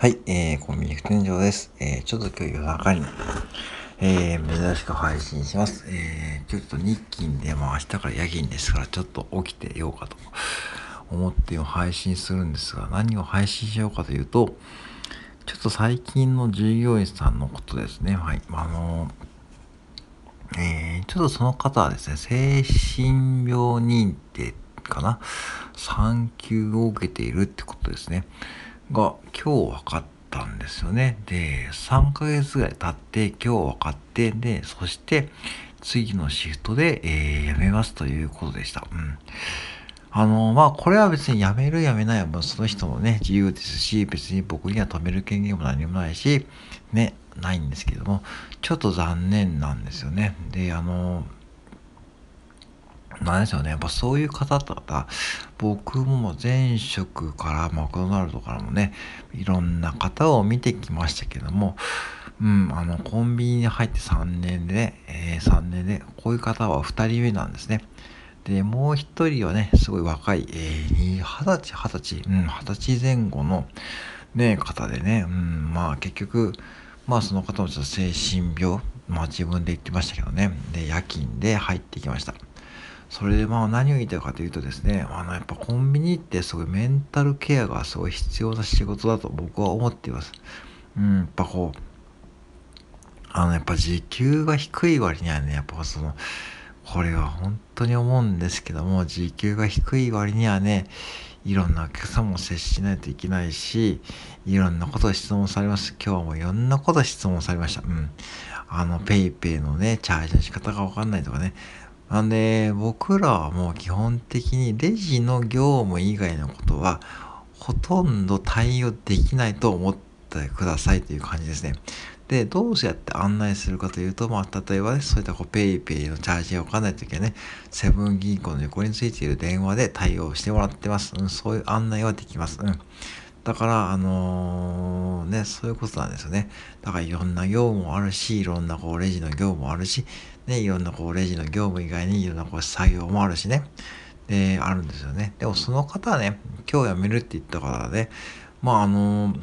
はい、えー、コンビニ副店長です。えー、ちょっと今日夜中に、えー、珍しく配信します。えー、ちょっと日勤で、まあ明日から夜勤ですから、ちょっと起きてようかと思って配信するんですが、何を配信しようかというと、ちょっと最近の従業員さんのことですね。はい。あのえー、ちょっとその方はですね、精神病認定かな？産休を受けているってことですね。が今日分かったんですよね。で、3ヶ月ぐらい経って今日分かって、で、そして次のシフトで、えー、辞めますということでした。うん。あの、まあ、これは別に辞める辞めないはもうその人のね、自由ですし、別に僕には止める権限も何もないし、ね、ないんですけども、ちょっと残念なんですよね。で、あの、なんですよね。やっぱそういう方々、僕も前職からマクドナルドからもね、いろんな方を見てきましたけども、うん、あの、コンビニに入って3年でね、えー、3年で、こういう方は2人目なんですね。で、もう1人はね、すごい若い、えー、20歳、20歳、うん、20歳前後の、ね、方でね、うん、まあ結局、まあその方もちょっと精神病、まあ自分で言ってましたけどね、で、夜勤で入ってきました。それでまあ何を言いたいかというとですね、あのやっぱコンビニってすごいメンタルケアがすごい必要な仕事だと僕は思っています。うん、やっぱこう、あのやっぱ時給が低い割にはね、やっぱその、これは本当に思うんですけども、時給が低い割にはね、いろんなお客さんも接しないといけないし、いろんなことを質問されます。今日もいろんなこと質問されました。うん。あの、 PayPayのね、チャージの仕方がわかんないとかね、なんで、僕らはもう基本的にレジの業務以外のことは、ほとんど対応できないと思ってくださいという感じですね。で、どうやって案内するかというと、まあ、例えばね、そういったこう、 PayPayのチャージがわかないときはね、セブン銀行の横についている電話で対応してもらってます。うん、そういう案内はできます。うん。だから、あのー、ね、そういうことなんですよね。だからいろんな業務もあるし、いろんなこうレジの業務もあるし、ね、いろんなこうレジの業務以外にいろんなこう作業もあるしね。で、あるんですよね。でもその方はね、今日辞めるって言ったからね、まああのー、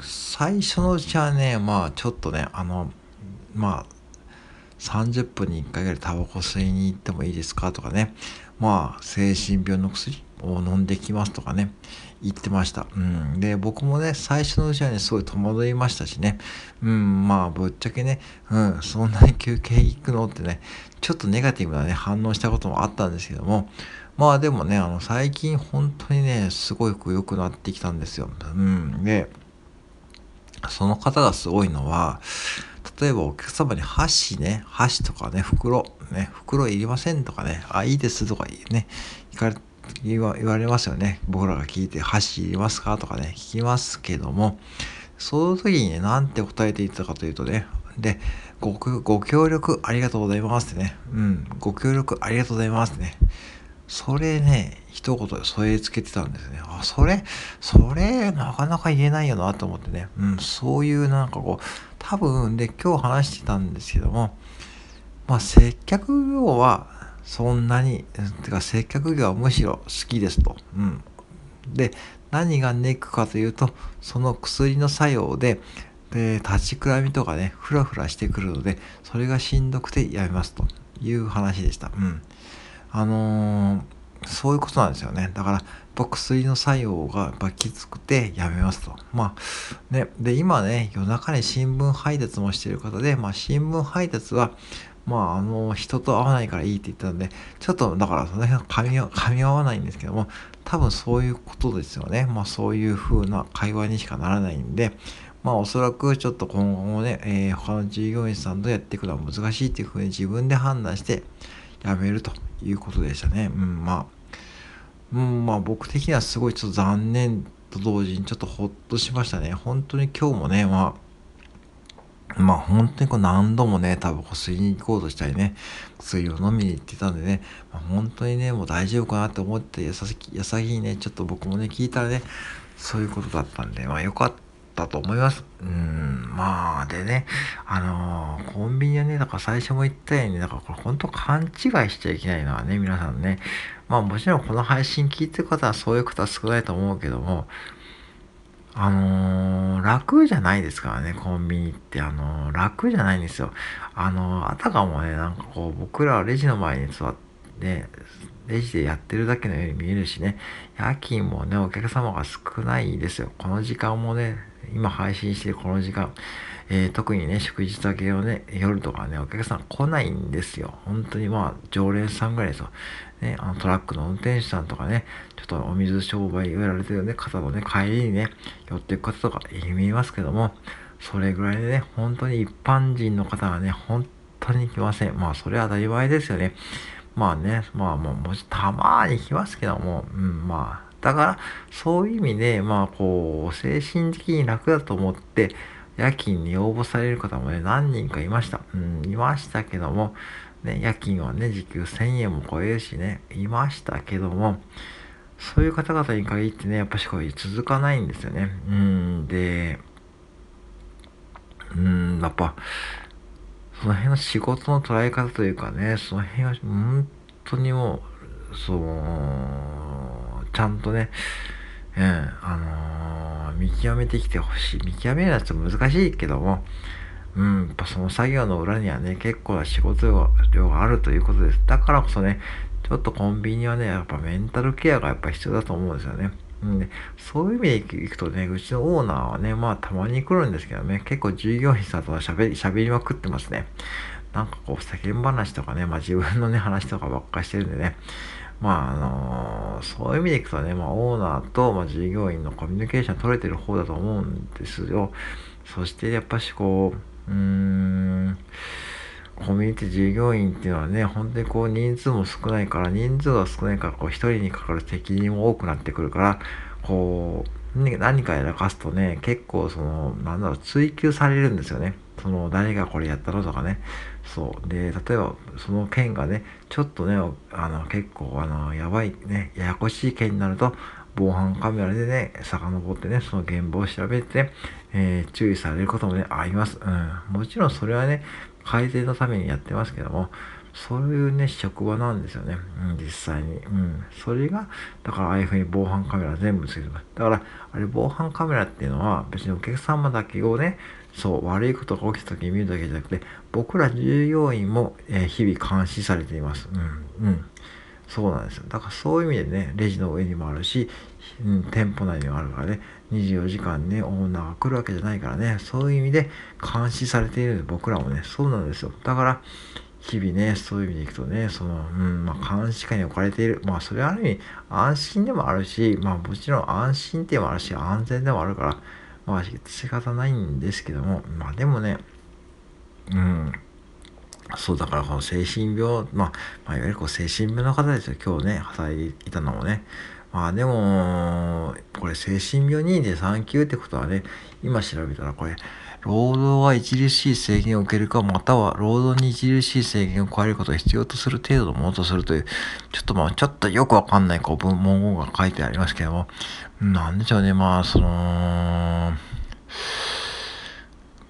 最初のうちはね、まあちょっとね、あの、まあ、30分に1回ぐらいタバコ吸いに行ってもいいですかとかね、まあ、精神病の薬を飲んできますとかね、言ってました。うん。で、僕もね、最初のうちはね、すごい戸惑いましたしね。うん、まあ、ぶっちゃけね、うん、そんなに休憩行くのってね、ちょっとネガティブなね、反応したこともあったんですけども、まあでもね、あの、最近本当にね、すごく良くなってきたんですよ。うん。で、その方がすごいのは、例えばお客様に箸ね、箸とかね、袋、ね、袋いりませんとかね、あ、いいですとかね、聞かれ言わ言われますよね。僕らが聞いて、箸いりますか？とかね、聞きますけども、その時にね、なんて答えていたかというとね、で、ご、ご協力ありがとうございますってね、うん、ご協力ありがとうございますってね、それね、一言で添え付けてたんですね。あ、それ、それ、なかなか言えないよなと思ってね。うん、そういうなんかこう、多分、で、今日話してたんですけども、まあ、接客業は、そんなに、てか接客業はむしろ好きですと。うん。で、何がネックかというと、その薬の作用で、で立ちくらみとかね、ふらふらしてくるので、それがしんどくてやめますという話でした。うん。あのー、そういうことなんですよね。だから、薬の作用がやっぱきつくてやめますと。まあ、ね、で、今ね、夜中に新聞配達もしてる方で、まあ、新聞配達は、まあ、あの、人と会わないからいいって言ったので、ちょっと、だから、その辺は噛み噛み合わないんですけども、多分そういうことですよね。まあ、そういう風な会話にしかならないんで、まあ、おそらくちょっと今後もね、えー、他の従業員さんとやっていくのは難しいっていう風に自分で判断して、やめるということでしたね。うん、まあ、うん、まあ、僕的にはすごいちょっと残念と同時にちょっとほっとしましたね。本当に今日もね、まあ、まあ本当にこう何度もね、タバコ吸いに行こうとしたりね、薬を飲みに行ってたんでね、まあ、本当にね、もう大丈夫かなって思ってやさやさぎにね、ちょっと僕もね、聞いたらね、そういうことだったんで、まあよかったと思います。うん、まあでね、あのー、コンビニはね、だから最初も言ったように、だからこれ本当勘違いしちゃいけないのはね、皆さんね、まあもちろんこの配信聞いてる方はそういう方は少ないと思うけども、あのー楽じゃないですからね、コンビニって。あの、楽じゃないんですよ。あの、あたかもね、なんかこう、僕らはレジの前に座って、レジでやってるだけのように見えるしね、夜勤もね、お客様が少ないですよ。この時間もね、今配信してるこの時間、えー、特にね、祝日明けのね、夜とかね、お客さん来ないんですよ。本当にまあ、常連さんぐらいですよ。ね、あのトラックの運転手さんとかね、ちょっとお水商売やられてるね、方のね、帰りにね、寄っていく方とか見えますけども、それぐらいでね、本当に一般人の方はね、本当に来ません。まあ、それは当たり前ですよね。まあね、まあもう、もたまに来ますけども、うん、まあ、だから、そういう意味で、まあ、こう、精神的に楽だと思って、夜勤に応募される方もね、何人かいました。うん、いましたけども、ね、夜勤はね、時給1000円も超えるしね、いましたけども、そういう方々に限ってね、やっぱしこう続かないんですよね。うん、で、うん、やっぱ、その辺の仕事の捉え方というかね、その辺は本当にもう、そう、ちゃんとね、うん、あのー、見極めてきてほしい。見極めるのはちょっと難しいけども、うん、やっぱその作業の裏にはね、結構な仕事量があるということです。だからこそね、ちょっとコンビニはね、やっぱメンタルケアがやっぱ必要だと思うんですよね。うん、でそういう意味でいくとね、うちのオーナーはね、まあたまに来るんですけどね、結構従業員さんとは喋り、喋りまくってますね。なんかこう、世間話とかね、まあ自分のね、話とかばっかしてるんでね、まああのー、そういう意味でいくとね、まあオーナーと、まあ、従業員のコミュニケーション取れてる方だと思うんですよ。そしてやっぱしこう、うーん、コミュニティ従業員っていうのはね、本当にこう人数も少ないから、人数が少ないから、こう一人にかかる責任も多くなってくるから、こう、何かやらかすとね、結構その、なんだろう、追求されるんですよね。その、誰がこれやったのとかね。そう。で、例えば、その件がね、ちょっとね、あの、結構、あの、やばいね、ややこしい件になると、防犯カメラでね、遡ってね、その現場を調べて、えー、注意されることもね、あります。うん。もちろんそれはね、改善のためにやってますけども、そういうね、職場なんですよね。うん、実際に。うん。それが、だからああいうふうに防犯カメラ全部つけてます。だから、あれ防犯カメラっていうのは別にお客様だけをね、そう、悪いことが起きた時に見るだけじゃなくて、僕ら従業員も、え、日々監視されています。うん。うん。そうなんですよ。だからそういう意味でね、レジの上にもあるし、うん、店舗内にもあるからね、24時間ね、オーナーが来るわけじゃないからね、そういう意味で監視されている僕らもね、そうなんですよ。だから、日々ね、そういう意味でいくとね、その、うん、まあ、監視下に置かれている。まあ、それはある意味、安心でもあるし、まあ、もちろん安心でもあるし、安全でもあるから、まあ、仕方ないんですけども、まあ、でもね、うん、そうだからこの精神病、まあ、まあ、いわゆるこう精神病の方ですよ。今日ね、働いていたのもね。まあでも、これ精神病2で3級ってことはね、今調べたらこれ、労働は著しい制限を受けるか、または労働に著しい制限を加えることを必要とする程度のものとするという、ちょっとまあ、ちょっとよくわかんないこう文言が書いてありますけども、なんでしょうね、まあ、その、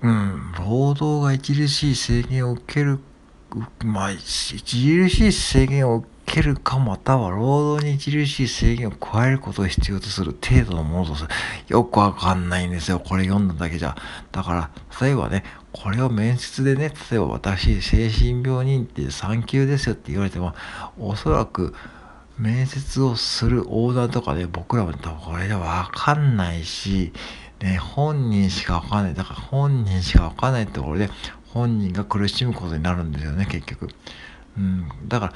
うん、労働が著しい制限を受ける、まあ、著しい制限を受けるかまたは労働に著しい制限を加えることを必要とする程度のものとする。よくわかんないんですよ。これ読んだだけじゃ。だから、例えばね、これを面接でね、例えば私、精神病認定3級ですよって言われても、おそらく、面接をするオーダーとかで、僕らもこれでわかんないし、ね、本人しかわかんない。だから本人しかわかんないってところで、本人が苦しむことになるんですよね、結局。うん。だから、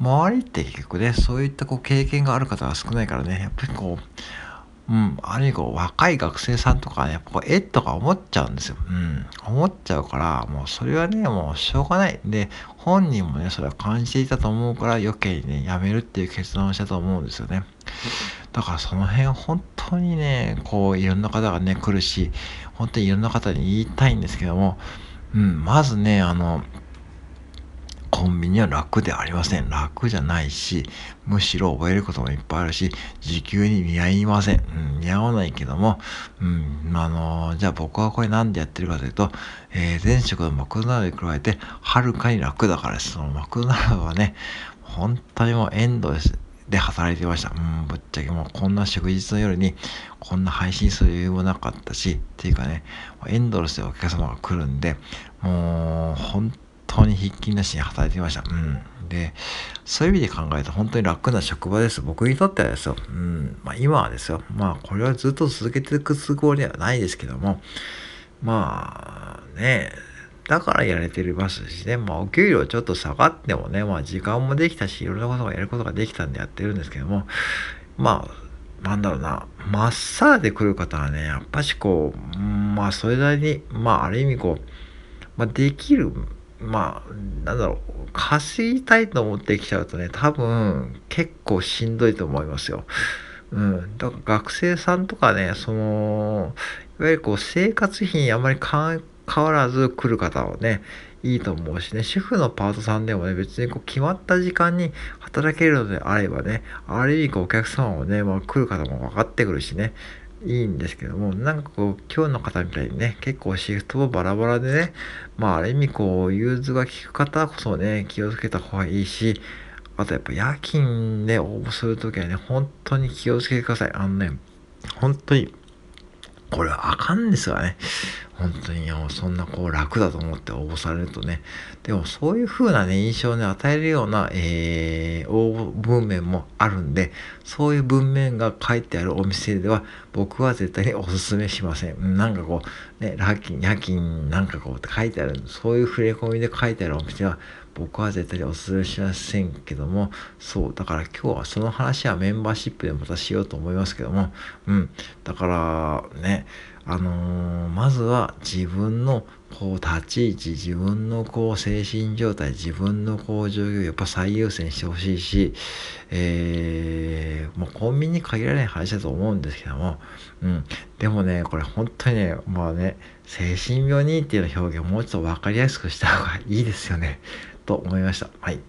周りって結局ね、そういったこう経験がある方が少ないからね、やっぱりこう、うん、ある意味こう若い学生さんとかね、やっぱこう、えとか思っちゃうんですよ。うん、思っちゃうから、もうそれはね、もうしょうがない。で、本人もね、それは感じていたと思うから余計にね、やめるっていう決断をしたと思うんですよね。だからその辺本当にね、こういろんな方がね、来るし、本当にいろんな方に言いたいんですけども、うん、まずね、あの、コンビニは楽ではありません。楽じゃないし、むしろ覚えることもいっぱいあるし、時給に見合いません。うん、似合わないけども、うん、あのー、じゃあ僕はこれなんでやってるかというと、えー、前職のマクドナルドに加えて、はるかに楽だからです。そのマクドナルドはね、本当にもうエンドレス、で働いてました。うん、ぶっちゃけもうこんな祝日の夜にこんな配信する余裕もなかったし、っていうかね、エンドレスでお客様が来るんで、もう本当にひっきりなしに働いていました。うん。で、そういう意味で考えると本当に楽な職場です。僕にとってはですよ。うん。まあ今はですよ。まあこれはずっと続けていく都合ではないですけども、まあね、だからやれてますしね、まあお給料ちょっと下がってもね、まあ時間もできたし、いろんなことがやることができたんでやってるんですけども、まあ、なんだろうな、まっさらで来る方はね、やっぱしこう、まあそれなりに、まあある意味こう、まあできる、まあ、なんだろう、稼ぎたいと思ってきちゃうとね、多分結構しんどいと思いますよ。うん。だから学生さんとかね、その、いわゆるこう生活費にあまり変わらず来る方はね、いいと思うしね、主婦のパートさんでもね、別にこう決まった時間に働けるのであればね、ある意味こうお客様もね、まあ、来る方も分かってくるしね、いいんですけども、なんかこう、今日の方みたいにね、結構シフトをバラバラでね、まあある意味こう、融通が利く方こそね、気をつけた方がいいし、あとやっぱ夜勤で応募するときはね、本当に気をつけてください。あのね、本当に、これはあかんですがね。本当にそんなこう楽だと思って応募されるとね。でもそういう風なね、印象を、与えるような、えー、応募文面もあるんで、そういう文面が書いてあるお店では、僕は絶対にお勧めしません。なんかこう、ね、ラッキー、夜勤なんかこうって書いてある、そういう触れ込みで書いてあるお店は、僕は絶対にお勧めしませんけども、そう、だから今日はその話はメンバーシップでまたしようと思いますけども、うん、だからね、あのー、まずは自分のこう立ち位置、自分のこう精神状態、自分のこう状況やっぱ最優先してほしいし、えー、もうコンビニに限らない話だと思うんですけども、うん。でもね、これ本当にね、まあね、精神病にっていう表現をもうちょっと分かりやすくした方がいいですよね。と思いました。はい。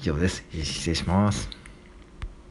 以上です。失礼します。